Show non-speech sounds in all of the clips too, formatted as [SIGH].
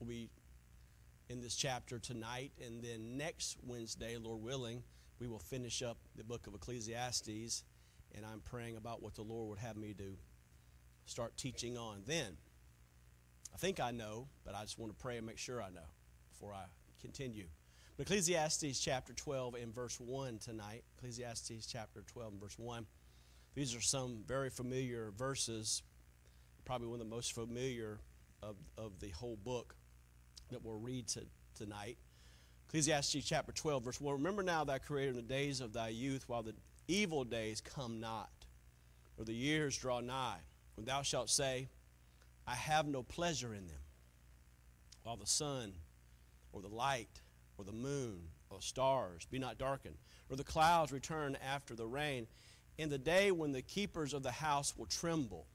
we'll be in this chapter tonight, and then next Wednesday, Lord willing, we will finish up the book of Ecclesiastes, and I'm praying about what the Lord would have me to start teaching on then. I think I know, but I just want to pray and make sure I know before I continue. Ecclesiastes chapter 12 and verse 1 tonight. Ecclesiastes chapter 12 and verse 1. These are some very familiar verses, probably one of the most familiar of, of the whole book that we'll read to, tonight. Ecclesiastes chapter 12, verse 1. Remember now thy creator in the days of thy youth, while the evil days come not, or the years draw nigh, when thou shalt say, I have no pleasure in them, while the sun or the light or the moon or stars be not darkened, or the clouds return after the rain, in the day when the keepers of the house will tremble,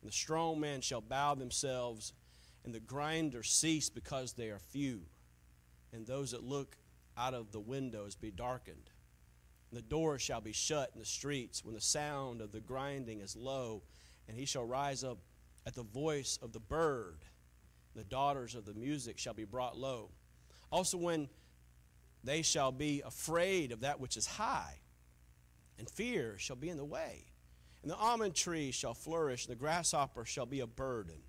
and the strong men shall bow themselves, and the grinders cease because they are few, and those that look out of the windows be darkened. And the doors shall be shut in the streets when the sound of the grinding is low, and he shall rise up at the voice of the bird. The daughters of the music shall be brought low. Also, when they shall be afraid of that which is high, and fear shall be in the way. And the almond tree shall flourish, and the grasshopper shall be a burden,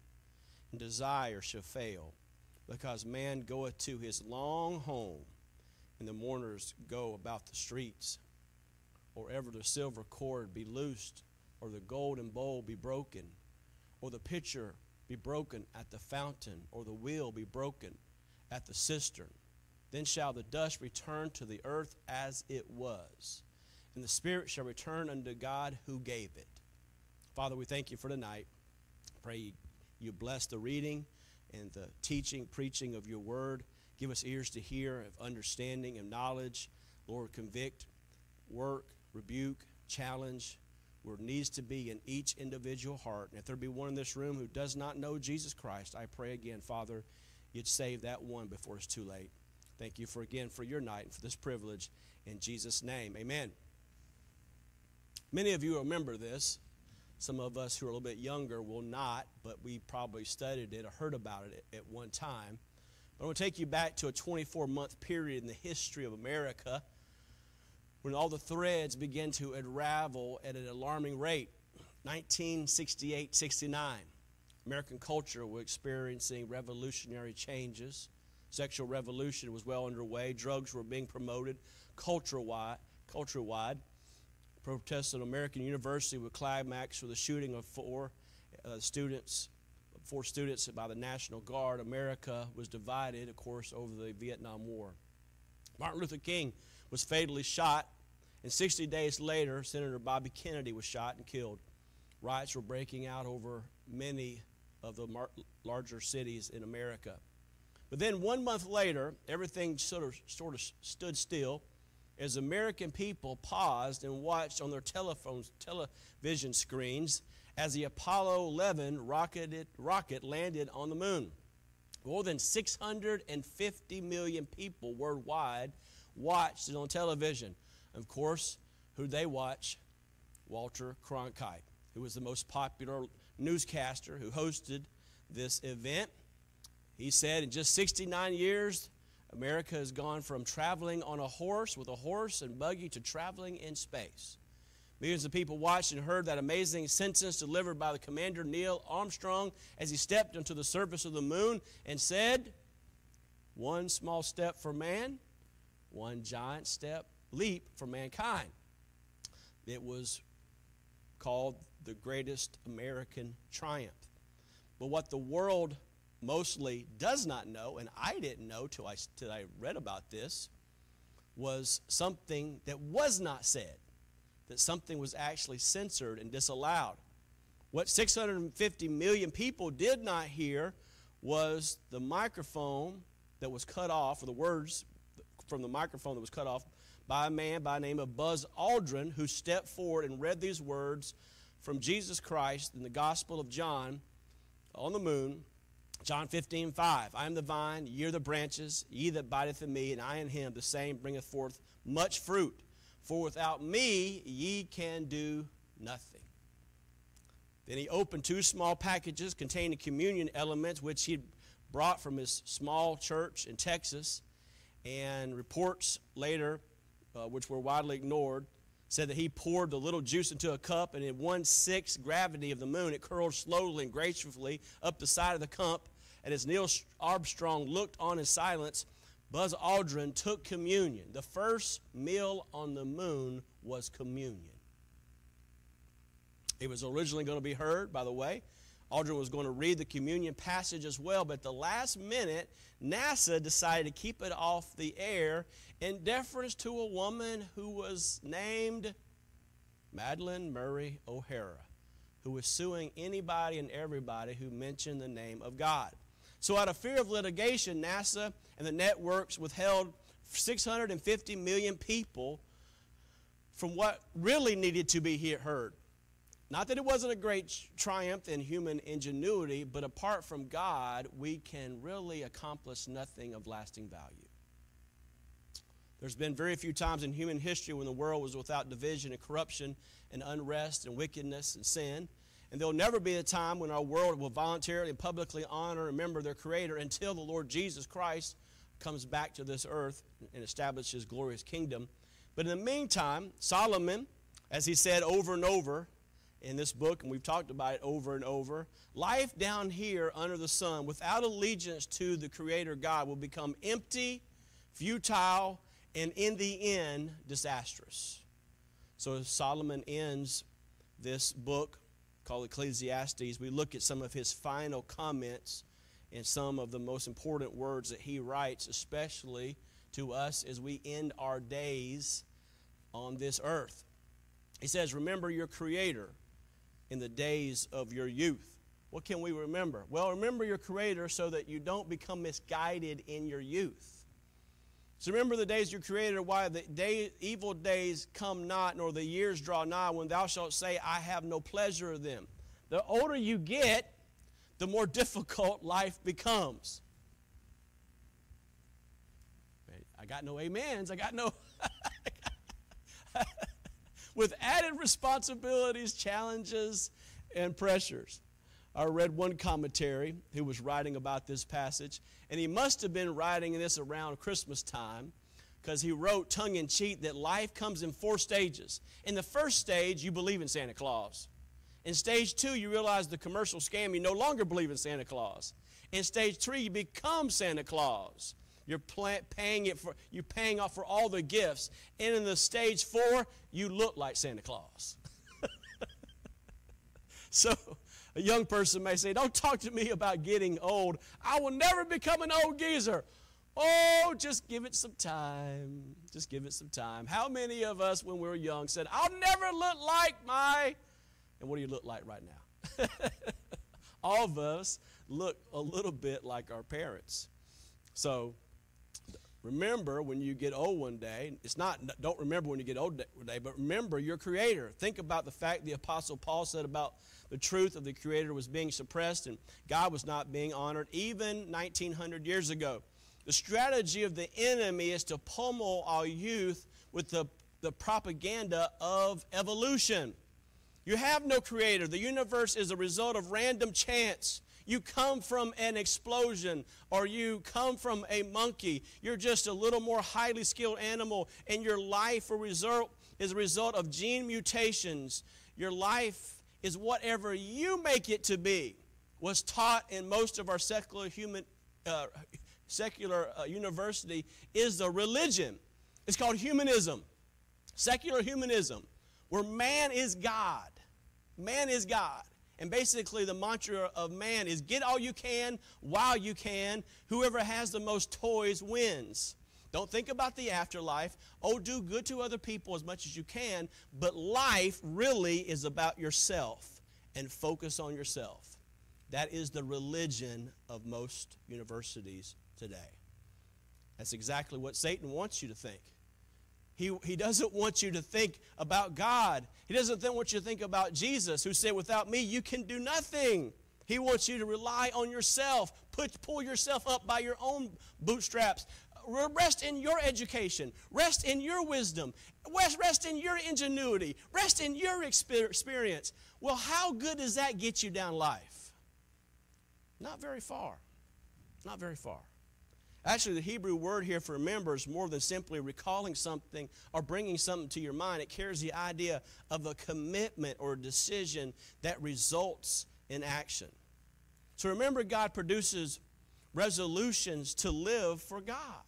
desire shall fail, because man goeth to his long home, and the mourners go about the streets. Or ever the silver cord be loosed, or the golden bowl be broken, or the pitcher be broken at the fountain, or the wheel be broken at the cistern. Then shall the dust return to the earth as it was, and the spirit shall return unto God who gave it. Father, we thank you for tonight. Pray you bless the reading and the teaching, preaching of your word. Give us ears to hear, of understanding and knowledge. Lord, convict, work, rebuke, challenge, where it needs to be in each individual heart. And if there be one in this room who does not know Jesus Christ, I pray again, Father, you'd save that one before it's too late. Thank you for again for your night and for this privilege. In Jesus' name, amen. Many of you remember this. Some of us who are a little bit younger will not, but we probably studied it or heard about it at one time. But I'm going to take you back to a 24 month period in the history of America when all the threads began to unravel at an alarming rate. 1968 69. American culture was experiencing revolutionary changes. Sexual revolution was well underway. Drugs were being promoted culture-wide. Culture-wide. Protests at American University would climax with the shooting of four uh, students, four students by the National Guard. America was divided, of course, over the Vietnam War. Martin Luther King was fatally shot, and 60 days later, Senator Bobby Kennedy was shot and killed. Riots were breaking out over many of the larger cities in America. But then one month later, everything sort of, sort of stood still as American people paused and watched on their telephones, television screens as the Apollo 11 rocketed, rocket landed on the moon. More than 650 million people worldwide watched it on television. Of course, who they watch? Walter Cronkite, who was the most popular newscaster who hosted this event. He said in just 69 years, America has gone from traveling on a horse with a horse and buggy to traveling in space. Millions of people watched and heard that amazing sentence delivered by the commander Neil Armstrong as he stepped onto the surface of the moon and said, One small step for man, one giant step leap for mankind. It was called the greatest American triumph. But what the world mostly does not know, and I didn't know till I, till I read about this, was something that was not said, that something was actually censored and disallowed. What 650 million people did not hear was the microphone that was cut off, or the words from the microphone that was cut off by a man by the name of Buzz Aldrin, who stepped forward and read these words from Jesus Christ in the Gospel of John on the moon John 15, 5. I am the vine, ye are the branches, ye that biteth in me, and I in him, the same bringeth forth much fruit. For without me ye can do nothing. Then he opened two small packages containing communion elements, which he brought from his small church in Texas, and reports later, uh, which were widely ignored, said that he poured the little juice into a cup, and in one sixth gravity of the moon, it curled slowly and gracefully up the side of the cup. And as Neil Armstrong looked on in silence, Buzz Aldrin took communion. The first meal on the moon was communion. It was originally going to be heard, by the way. Aldrin was going to read the communion passage as well, but at the last minute, NASA decided to keep it off the air in deference to a woman who was named Madalyn Murray O'Hara, who was suing anybody and everybody who mentioned the name of God. So, out of fear of litigation, NASA and the networks withheld 650 million people from what really needed to be heard. Not that it wasn't a great triumph in human ingenuity, but apart from God, we can really accomplish nothing of lasting value. There's been very few times in human history when the world was without division and corruption and unrest and wickedness and sin. And there'll never be a time when our world will voluntarily and publicly honor and remember their Creator until the Lord Jesus Christ comes back to this earth and establishes his glorious kingdom. But in the meantime, Solomon, as he said over and over in this book, and we've talked about it over and over, life down here under the sun without allegiance to the Creator God will become empty, futile, and in the end, disastrous. So Solomon ends this book called Ecclesiastes. We look at some of his final comments and some of the most important words that he writes, especially to us as we end our days on this earth. He says, Remember your Creator in the days of your youth. What can we remember? Well, remember your Creator so that you don't become misguided in your youth. So remember the days you created, why the day, evil days come not, nor the years draw nigh, when thou shalt say, I have no pleasure of them. The older you get, the more difficult life becomes. I got no amens. I got no. [LAUGHS] With added responsibilities, challenges, and pressures. I read one commentary who was writing about this passage, and he must have been writing this around Christmas time because he wrote tongue in cheek that life comes in four stages. In the first stage, you believe in Santa Claus. In stage two, you realize the commercial scam, you no longer believe in Santa Claus. In stage three, you become Santa Claus. You're paying it for you're paying off for all the gifts. And in the stage four, you look like Santa Claus. [LAUGHS] so a young person may say, Don't talk to me about getting old. I will never become an old geezer. Oh, just give it some time. Just give it some time. How many of us, when we were young, said, I'll never look like my. And what do you look like right now? [LAUGHS] All of us look a little bit like our parents. So remember when you get old one day, it's not, don't remember when you get old one day, but remember your Creator. Think about the fact the Apostle Paul said about the truth of the Creator was being suppressed and God was not being honored even 1900 years ago. The strategy of the enemy is to pummel our youth with the, the propaganda of evolution. You have no creator. The universe is a result of random chance. You come from an explosion or you come from a monkey. You're just a little more highly skilled animal, and your life result, is a result of gene mutations. Your life is whatever you make it to be, was taught in most of our secular human uh, secular uh, university is the religion. It's called humanism, secular humanism, where man is God. Man is God. And basically, the mantra of man is get all you can while you can. Whoever has the most toys wins. Don't think about the afterlife. Oh, do good to other people as much as you can. But life really is about yourself and focus on yourself. That is the religion of most universities today. That's exactly what Satan wants you to think. He, he doesn't want you to think about God. He doesn't want you to think about Jesus, who said, Without me, you can do nothing. He wants you to rely on yourself, put, pull yourself up by your own bootstraps. Rest in your education. Rest in your wisdom. Rest in your ingenuity. Rest in your experience. Well, how good does that get you down life? Not very far. Not very far. Actually, the Hebrew word here for remember is more than simply recalling something or bringing something to your mind. It carries the idea of a commitment or a decision that results in action. So remember, God produces resolutions to live for God.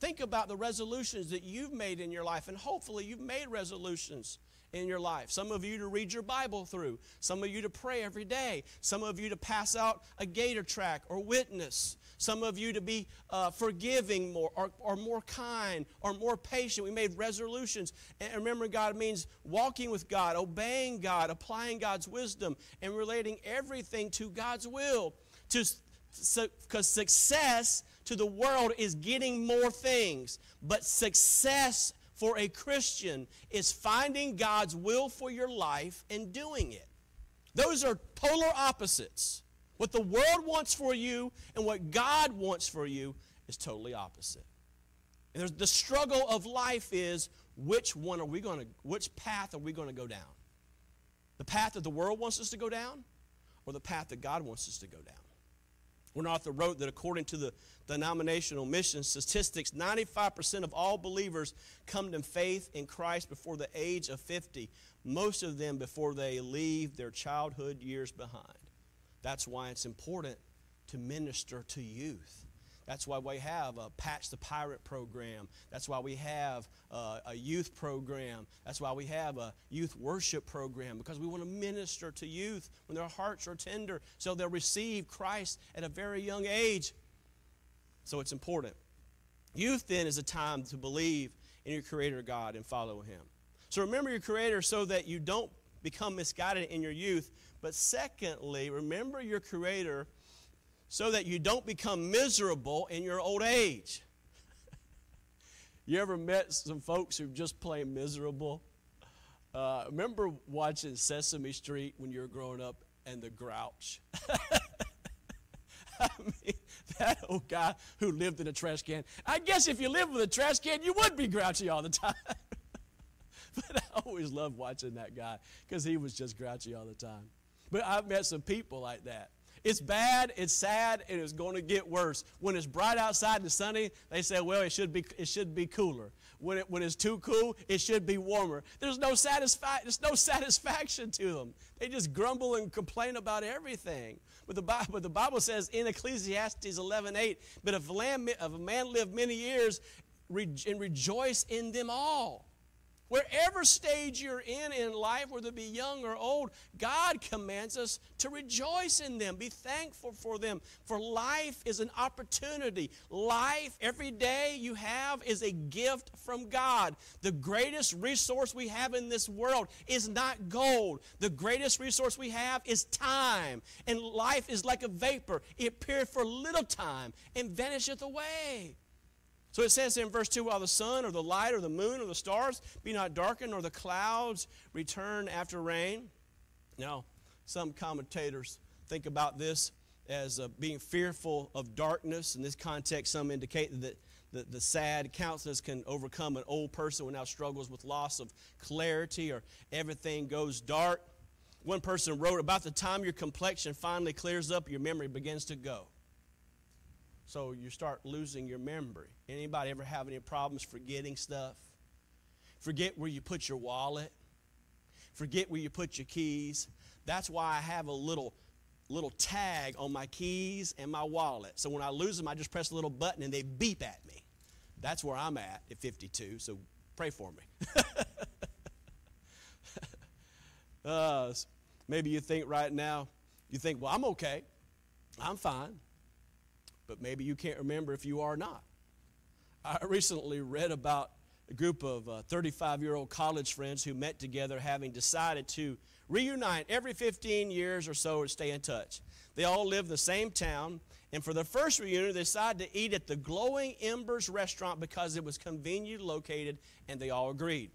Think about the resolutions that you've made in your life, and hopefully, you've made resolutions in your life. Some of you to read your Bible through, some of you to pray every day, some of you to pass out a gator track or witness, some of you to be uh, forgiving more or, or more kind or more patient. We made resolutions. And remember, God means walking with God, obeying God, applying God's wisdom, and relating everything to God's will. To because success to the world is getting more things, but success for a Christian is finding God's will for your life and doing it. Those are polar opposites. What the world wants for you and what God wants for you is totally opposite. And the struggle of life is which one are we going to, which path are we going to go down? The path that the world wants us to go down or the path that God wants us to go down? One author wrote that according to the denominational mission statistics, 95% of all believers come to faith in Christ before the age of 50, most of them before they leave their childhood years behind. That's why it's important to minister to youth. That's why we have a Patch the Pirate program. That's why we have a, a youth program. That's why we have a youth worship program because we want to minister to youth when their hearts are tender so they'll receive Christ at a very young age. So it's important. Youth then is a time to believe in your Creator God and follow Him. So remember your Creator so that you don't become misguided in your youth. But secondly, remember your Creator so that you don't become miserable in your old age. [LAUGHS] you ever met some folks who just plain miserable? Uh, remember watching Sesame Street when you were growing up and the Grouch? [LAUGHS] I mean, that oh, old guy who lived in a trash can. I guess if you lived with a trash can, you would be grouchy all the time. [LAUGHS] but I always loved watching that guy because he was just grouchy all the time. But I've met some people like that. It's bad, it's sad, and it's going to get worse. When it's bright outside and sunny, they say, well, it should be, it should be cooler. When, it, when it's too cool, it should be warmer. There's no, satisfi- there's no [LAUGHS] satisfaction to them. They just grumble and complain about everything. But the, Bible, but the Bible says in Ecclesiastes 11.8, but if a, man live many years and rejoice in them all. Wherever stage you're in in life, whether it be young or old, God commands us to rejoice in them, be thankful for them. For life is an opportunity. Life, every day you have, is a gift from God. The greatest resource we have in this world is not gold, the greatest resource we have is time. And life is like a vapor, it appeareth for a little time and vanisheth away. So it says in verse 2 while the sun or the light or the moon or the stars be not darkened, nor the clouds return after rain. Now, some commentators think about this as uh, being fearful of darkness. In this context, some indicate that the, the sad countenance can overcome an old person who now struggles with loss of clarity or everything goes dark. One person wrote, About the time your complexion finally clears up, your memory begins to go. So you start losing your memory. Anybody ever have any problems forgetting stuff? Forget where you put your wallet. Forget where you put your keys. That's why I have a little little tag on my keys and my wallet. So when I lose them, I just press a little button and they beep at me. That's where I'm at at 52. So pray for me. [LAUGHS] uh, maybe you think right now, you think, well, I'm okay. I'm fine but maybe you can't remember if you are not. I recently read about a group of 35 uh, year old college friends who met together having decided to reunite every 15 years or so to stay in touch. They all live in the same town, and for their first reunion, they decided to eat at the Glowing Embers restaurant because it was conveniently located, and they all agreed.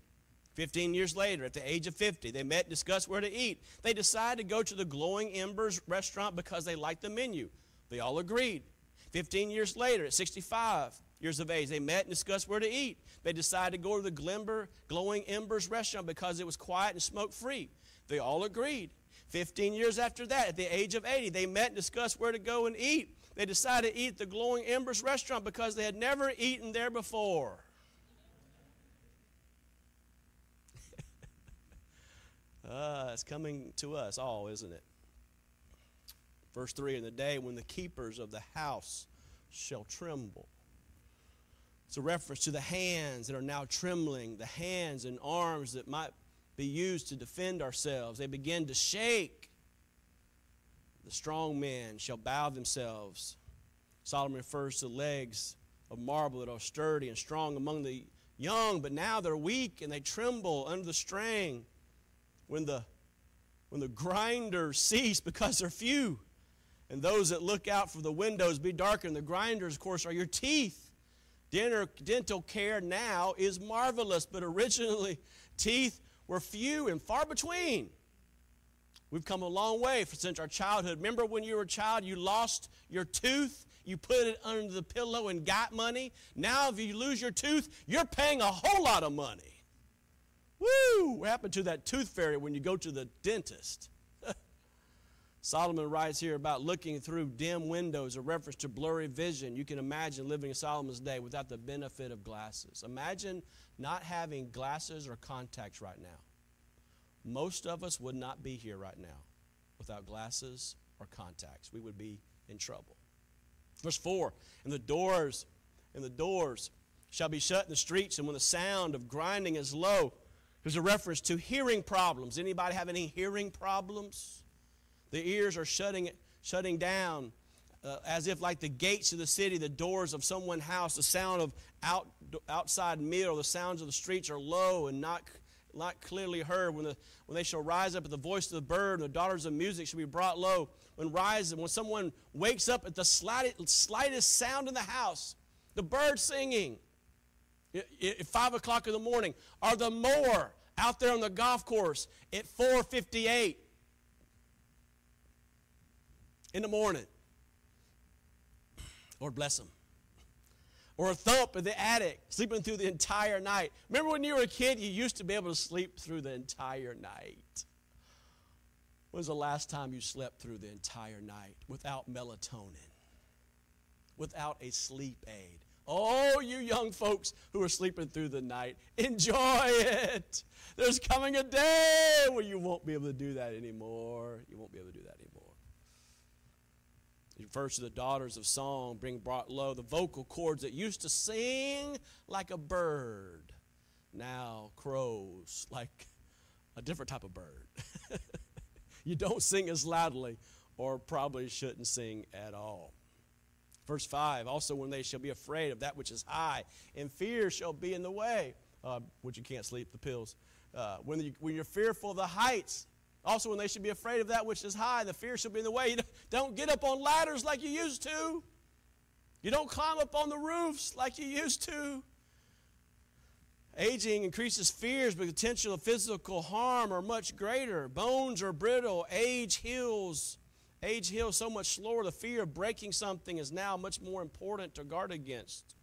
15 years later, at the age of 50, they met and discussed where to eat. They decided to go to the Glowing Embers restaurant because they liked the menu. They all agreed. 15 years later, at 65 years of age, they met and discussed where to eat. They decided to go to the Glimber, Glowing Embers restaurant because it was quiet and smoke free. They all agreed. 15 years after that, at the age of 80, they met and discussed where to go and eat they decided to eat at the Glowing Embers restaurant because they had never eaten there before. uh, [LAUGHS] it's coming to us all, isn't it? Verse 3 In the day when the keepers of the house shall tremble. It's a reference to the hands that are now trembling, the hands and arms that might be used to defend ourselves. They begin to shake. The strong men shall bow themselves. Solomon refers to legs of marble that are sturdy and strong among the young, but now they're weak and they tremble under the strain. When the, when the grinders cease because they're few, and those that look out for the windows be darkened. The grinders, of course, are your teeth. Dental care now is marvelous, but originally teeth were few and far between. We've come a long way since our childhood. Remember when you were a child, you lost your tooth, you put it under the pillow and got money. Now, if you lose your tooth, you're paying a whole lot of money. Woo! What happened to that tooth fairy when you go to the dentist? Solomon writes here about looking through dim windows, a reference to blurry vision. You can imagine living in Solomon's day without the benefit of glasses. Imagine not having glasses or contacts right now. Most of us would not be here right now without glasses or contacts. We would be in trouble. Verse 4 And the doors, and the doors shall be shut in the streets, and when the sound of grinding is low, there's a reference to hearing problems. Anybody have any hearing problems? The ears are shutting, shutting down uh, as if like the gates of the city, the doors of someone's house, the sound of out, outside meal, the sounds of the streets are low and not, not clearly heard. When, the, when they shall rise up at the voice of the bird, and the daughters of music shall be brought low. When rise, when someone wakes up at the slightest, slightest sound in the house, the bird singing, at 5 o'clock in the morning, or the mower out there on the golf course at 458 in the morning. Lord bless them. Or a thump in the attic, sleeping through the entire night. Remember when you were a kid, you used to be able to sleep through the entire night. When was the last time you slept through the entire night without melatonin, without a sleep aid? Oh, you young folks who are sleeping through the night, enjoy it. There's coming a day where you won't be able to do that anymore. You won't be able to do that anymore. Refers to the daughters of song being brought low, the vocal cords that used to sing like a bird now crows like a different type of bird. [LAUGHS] you don't sing as loudly, or probably shouldn't sing at all. Verse 5 Also, when they shall be afraid of that which is high, and fear shall be in the way, uh, which you can't sleep, the pills. Uh, when, you, when you're fearful of the heights, also, when they should be afraid of that which is high, the fear shall be in the way. You don't get up on ladders like you used to. You don't climb up on the roofs like you used to. Aging increases fears, but the potential of physical harm are much greater. Bones are brittle. Age heals. Age heals so much slower. The fear of breaking something is now much more important to guard against.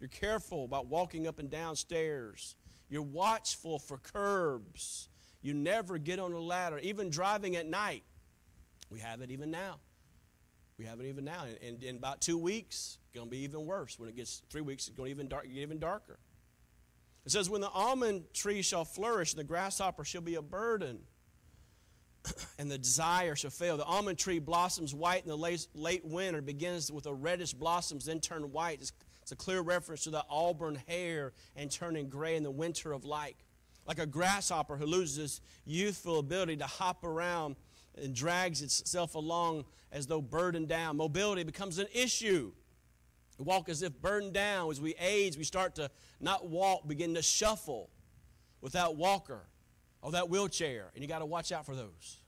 You're careful about walking up and down stairs. You're watchful for curbs. You never get on a ladder, even driving at night. We have it even now. We have it even now. And in about two weeks, it's going to be even worse. When it gets three weeks, it's going to even dark, get even darker. It says, When the almond tree shall flourish, the grasshopper shall be a burden, [CLEARS THROAT] and the desire shall fail. The almond tree blossoms white in the late, winter, begins with a reddish blossoms, then turn white. It's, it's a clear reference to the auburn hair and turning gray in the winter of light like a grasshopper who loses youthful ability to hop around and drags itself along as though burdened down. Mobility becomes an issue. We walk as if burdened down. As we age, we start to not walk, begin to shuffle without walker or that wheelchair. And you got to watch out for those.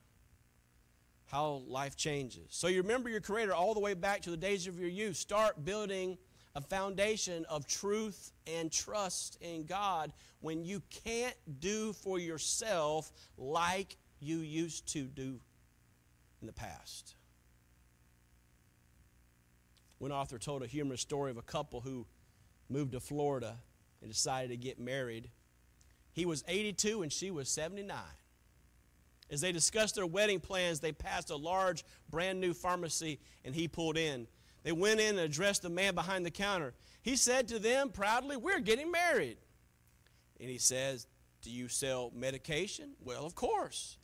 How life changes. So you remember your Creator all the way back to the days of your youth. Start building a foundation of truth and trust in God when you can't do for yourself like you used to do in the past. One author told a humorous story of a couple who moved to Florida and decided to get married. He was 82 and she was 79. As they discussed their wedding plans, they passed a large brand new pharmacy and he pulled in. They went in and addressed the man behind the counter. He said to them proudly, We're getting married. And he says, Do you sell medication? Well, of course.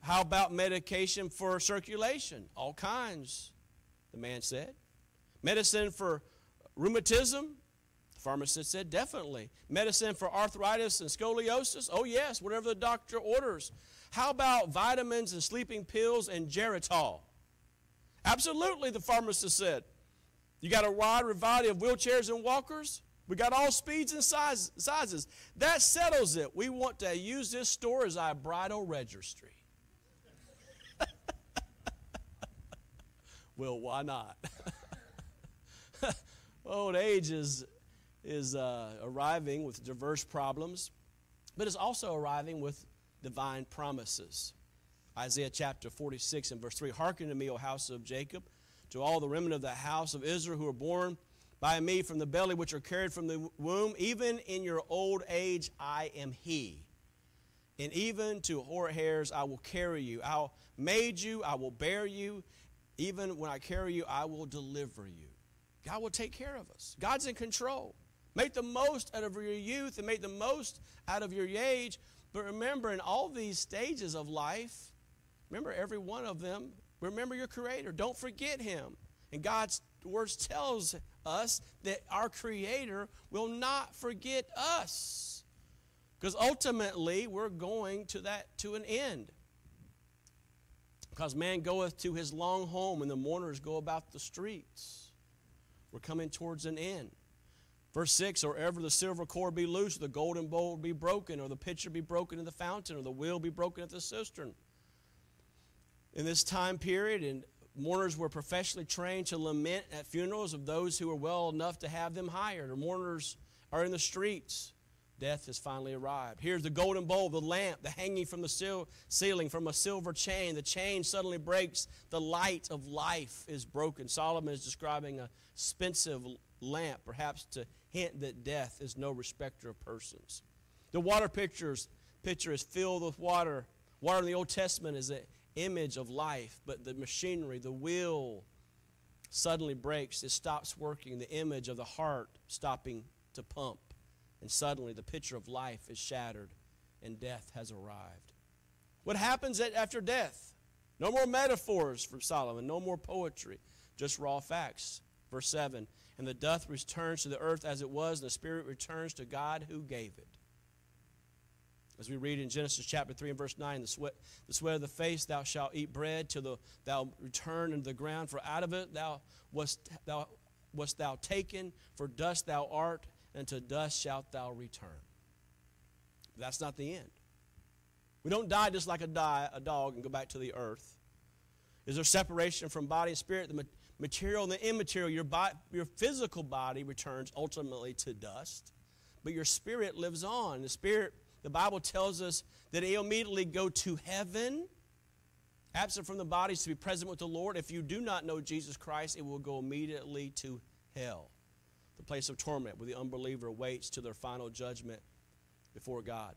How about medication for circulation? All kinds, the man said. Medicine for rheumatism? The pharmacist said, Definitely. Medicine for arthritis and scoliosis? Oh, yes, whatever the doctor orders. How about vitamins and sleeping pills and Geritol? Absolutely, the pharmacist said. You got a wide variety of wheelchairs and walkers? We got all speeds and size, sizes. That settles it. We want to use this store as our bridal registry. [LAUGHS] well, why not? [LAUGHS] Old age is, is uh, arriving with diverse problems, but it's also arriving with divine promises. Isaiah chapter 46 and verse 3 Hearken to me, O house of Jacob, to all the remnant of the house of Israel who are born by me from the belly, which are carried from the womb. Even in your old age, I am He. And even to hoar hairs, I will carry you. I made you, I will bear you. Even when I carry you, I will deliver you. God will take care of us. God's in control. Make the most out of your youth and make the most out of your age. But remember, in all these stages of life, remember every one of them, remember your Creator. Don't forget Him. And God's words tells us that our Creator will not forget us. Because ultimately, we're going to that to an end. Because man goeth to his long home, and the mourners go about the streets. We're coming towards an end. Verse 6 Or ever the silver cord be loose, or the golden bowl be broken, or the pitcher be broken in the fountain, or the wheel be broken at the cistern. In this time period, and mourners were professionally trained to lament at funerals of those who were well enough to have them hired, or mourners are in the streets. Death has finally arrived. Here's the golden bowl, the lamp, the hanging from the ceiling from a silver chain. The chain suddenly breaks. The light of life is broken. Solomon is describing a expensive lamp, perhaps to hint that death is no respecter of persons. The water pictures, picture is filled with water. Water in the Old Testament is an image of life, but the machinery, the wheel, suddenly breaks. It stops working. The image of the heart stopping to pump. And suddenly the picture of life is shattered and death has arrived. What happens after death? No more metaphors for Solomon, no more poetry, just raw facts. Verse 7 and the dust returns to the earth as it was, and the spirit returns to God who gave it. As we read in Genesis chapter 3 and verse 9, the sweat, the sweat of the face thou shalt eat bread till the, thou return into the ground, for out of it thou wast thou, wast thou taken, for dust thou art, and to dust shalt thou return. That's not the end. We don't die just like a, die, a dog and go back to the earth. Is there separation from body and spirit? The, material and the immaterial. Your, body, your physical body returns ultimately to dust, but your spirit lives on. The spirit, the Bible tells us that it'll immediately go to heaven, absent from the bodies to be present with the Lord. If you do not know Jesus Christ, it will go immediately to hell, the place of torment where the unbeliever waits to their final judgment before God.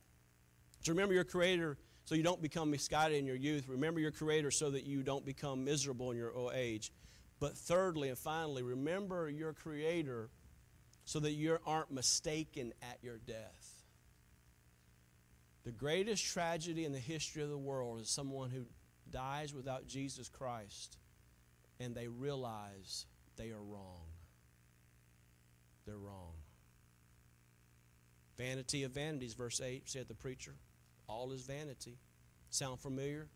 So remember your Creator so you don't become misguided in your youth. Remember your Creator so that you don't become miserable in your old age. But thirdly and finally, remember your Creator so that you aren't mistaken at your death. The greatest tragedy in the history of the world is someone who dies without Jesus Christ and they realize they are wrong. They're wrong. Vanity of vanities, verse 8, said the preacher. All is vanity. Sound familiar?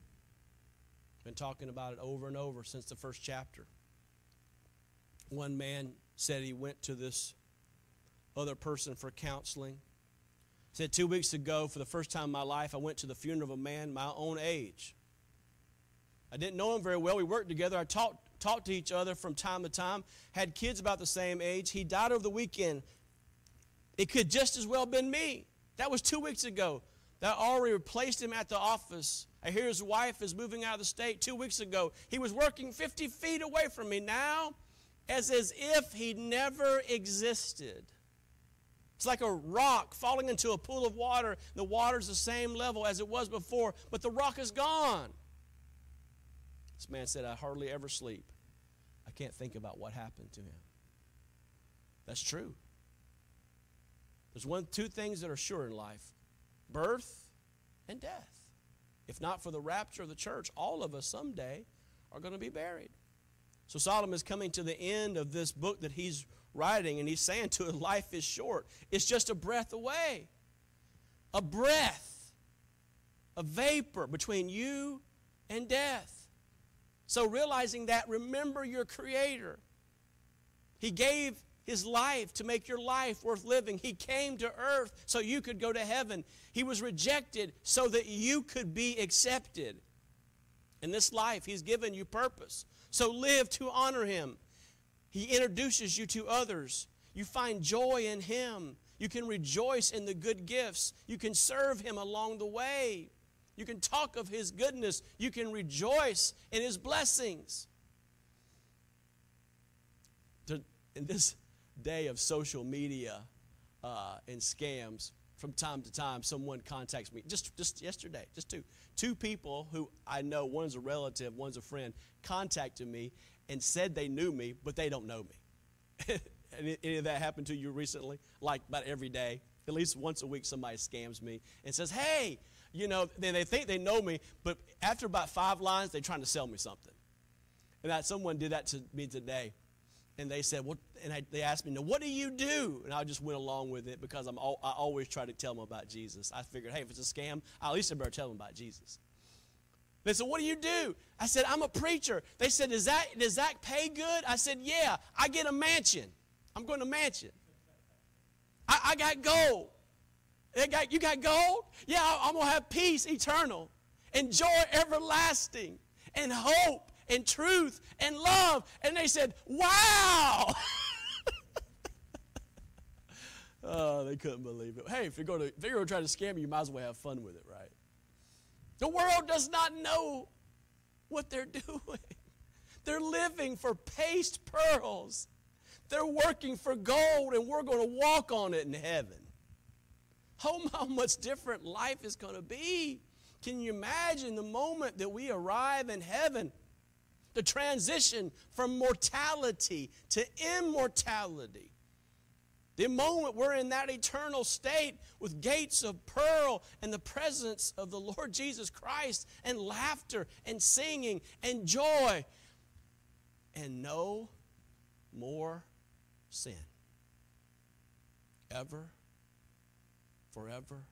Been talking about it over and over since the first chapter. One man said he went to this other person for counseling. Said, Two weeks ago, for the first time in my life, I went to the funeral of a man my own age. I didn't know him very well. We worked together. I talked, talked to each other from time to time, had kids about the same age. He died over the weekend. It could just as well have been me. That was two weeks ago. That already replaced him at the office. I hear his wife is moving out of the state two weeks ago. He was working 50 feet away from me. Now as, as if he never existed. It's like a rock falling into a pool of water. The water's the same level as it was before, but the rock is gone. This man said, I hardly ever sleep. I can't think about what happened to him. That's true. There's one, two things that are sure in life birth and death. If not for the rapture of the church, all of us someday are going to be buried. So Solomon is coming to the end of this book that he's writing, and he's saying to it, life is short. It's just a breath away. A breath, a vapor between you and death. So realizing that, remember your Creator. He gave his life to make your life worth living. He came to earth so you could go to heaven. He was rejected so that you could be accepted. In this life, He's given you purpose. So live to honor Him. He introduces you to others. You find joy in Him. You can rejoice in the good gifts. You can serve Him along the way. You can talk of His goodness. You can rejoice in His blessings. In this day of social media uh, and scams, from time to time, someone contacts me. Just, just yesterday, just two. Two people who I know, one's a relative, one's a friend, contacted me and said they knew me, but they don't know me. [LAUGHS] Any of that happened to you recently? Like about every day? At least once a week, somebody scams me and says, hey, you know, they, they think they know me, but after about five lines, they're trying to sell me something. And that someone did that to me today and they said, Well, And I, they asked me, "Now, what do you do?" And I just went along with it because I'm all, I always try to tell them about Jesus. I figured, hey, if it's a scam, I at least I better tell them about Jesus. They said, "What do you do?" I said, "I'm a preacher." They said, "Does that does that pay good?" I said, "Yeah, I get a mansion. I'm going to mansion. I, I got gold. They got you got gold? Yeah, I'm gonna have peace eternal, and joy everlasting, and hope." and truth and love. And they said, Wow! [LAUGHS] oh, they couldn't believe it. Hey, if you're going to if you're going to try to scam you, you might as well have fun with it, right? The world does not know what they're [LAUGHS] doing. They're living for paste pearls. They're working for gold, and we're going to walk on it in heaven. Oh, how much different life is going to be. Can you imagine the moment that we arrive in heaven? the transition from mortality to immortality. The moment we're in that eternal state with gates of pearl and the presence of the Lord Jesus Christ and laughter and singing and joy and no more sin. Ever, forever,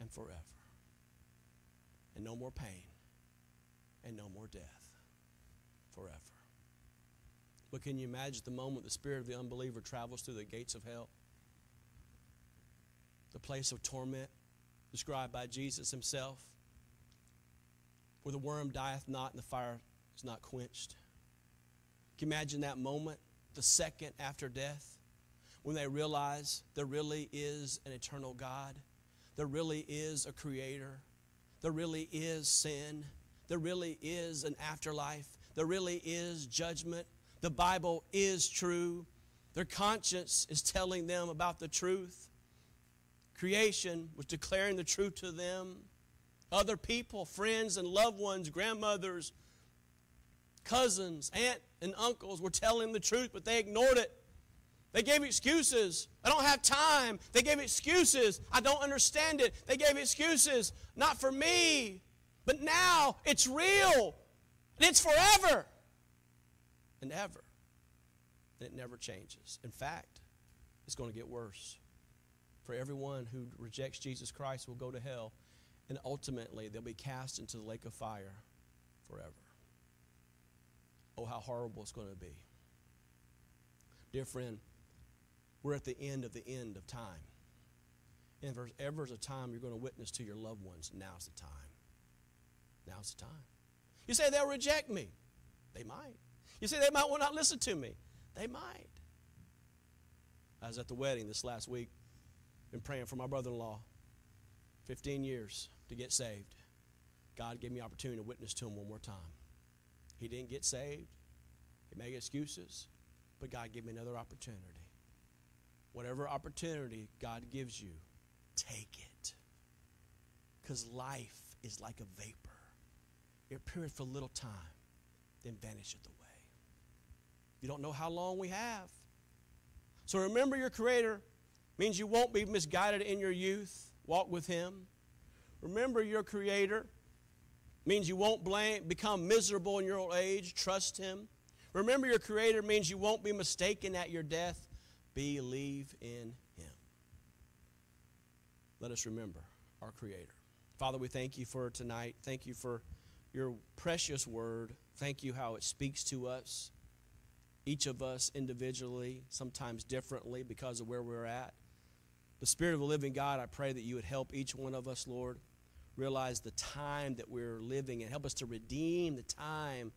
and forever. And no more pain and no more death forever. But can you imagine the moment the spirit of the unbeliever travels through the gates of hell? The place of torment described by Jesus himself, where the worm dieth not and the fire is not quenched. Can you imagine that moment, the second after death, when they realize there really is an eternal God, there really is a creator, there really is sin, there really is an afterlife, there really is judgment. The Bible is true. Their conscience is telling them about the truth. Creation was declaring the truth to them. Other people, friends and loved ones, grandmothers, cousins, aunt and uncles were telling the truth, but they ignored it. They gave excuses. I don't have time. They gave excuses. I don't understand it. They gave excuses. Not for me. But now it's real. And it's forever and ever. And it never changes. In fact, it's going to get worse. For everyone who rejects Jesus Christ will go to hell, and ultimately they'll be cast into the lake of fire forever. Oh, how horrible it's going to be. Dear friend, we're at the end of the end of time. And if there's ever a time you're going to witness to your loved ones, now's the time. Now's the time. You say they'll reject me. They might. You say they might will not listen to me. They might. I was at the wedding this last week, been praying for my brother in law. 15 years to get saved. God gave me opportunity to witness to him one more time. He didn't get saved. He made excuses, but God gave me another opportunity. Whatever opportunity God gives you, take it. Because life is like a vapor. It appeareth for a little time, then vanisheth away. You don't know how long we have. So remember your Creator means you won't be misguided in your youth. Walk with Him. Remember your Creator means you won't blame, become miserable in your old age. Trust Him. Remember your Creator means you won't be mistaken at your death. Believe in Him. Let us remember our Creator. Father, we thank you for tonight. Thank you for your precious word. Thank you how it speaks to us, each of us individually, sometimes differently because of where we're at. The Spirit of the living God, I pray that you would help each one of us, Lord, realize the time that we're living and help us to redeem the time,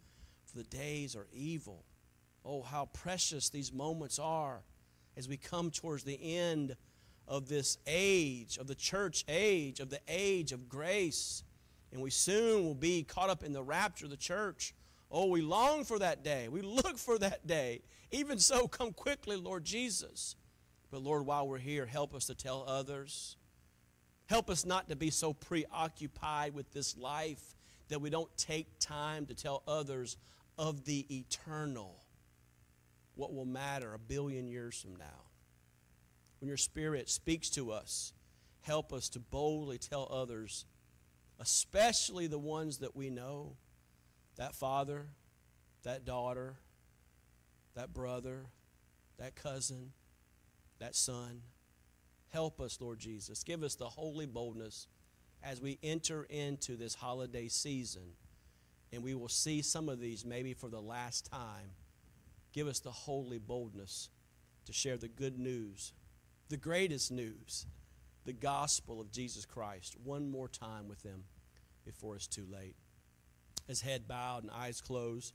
for the days are evil. Oh, how precious these moments are as we come towards the end of this age, of the church age, of the age of grace. And we soon will be caught up in the rapture of the church. Oh, we long for that day. We look for that day. Even so, [LAUGHS] come quickly, Lord Jesus. But Lord, while we're here, help us to tell others. Help us not to be so preoccupied with this life that we don't take time to tell others of the eternal, what will matter a billion years from now when your Spirit speaks to us, help us to boldly tell others, especially the ones that we know that father, that daughter, that brother, that cousin, that son. Help us, Lord Jesus. Give us the holy boldness as we enter into this holiday season, and we will see some of these maybe for the last time. Give us the holy boldness to share the good news the greatest news, the gospel of Jesus Christ, one more time with them before it's too late. As head bowed and eyes closed,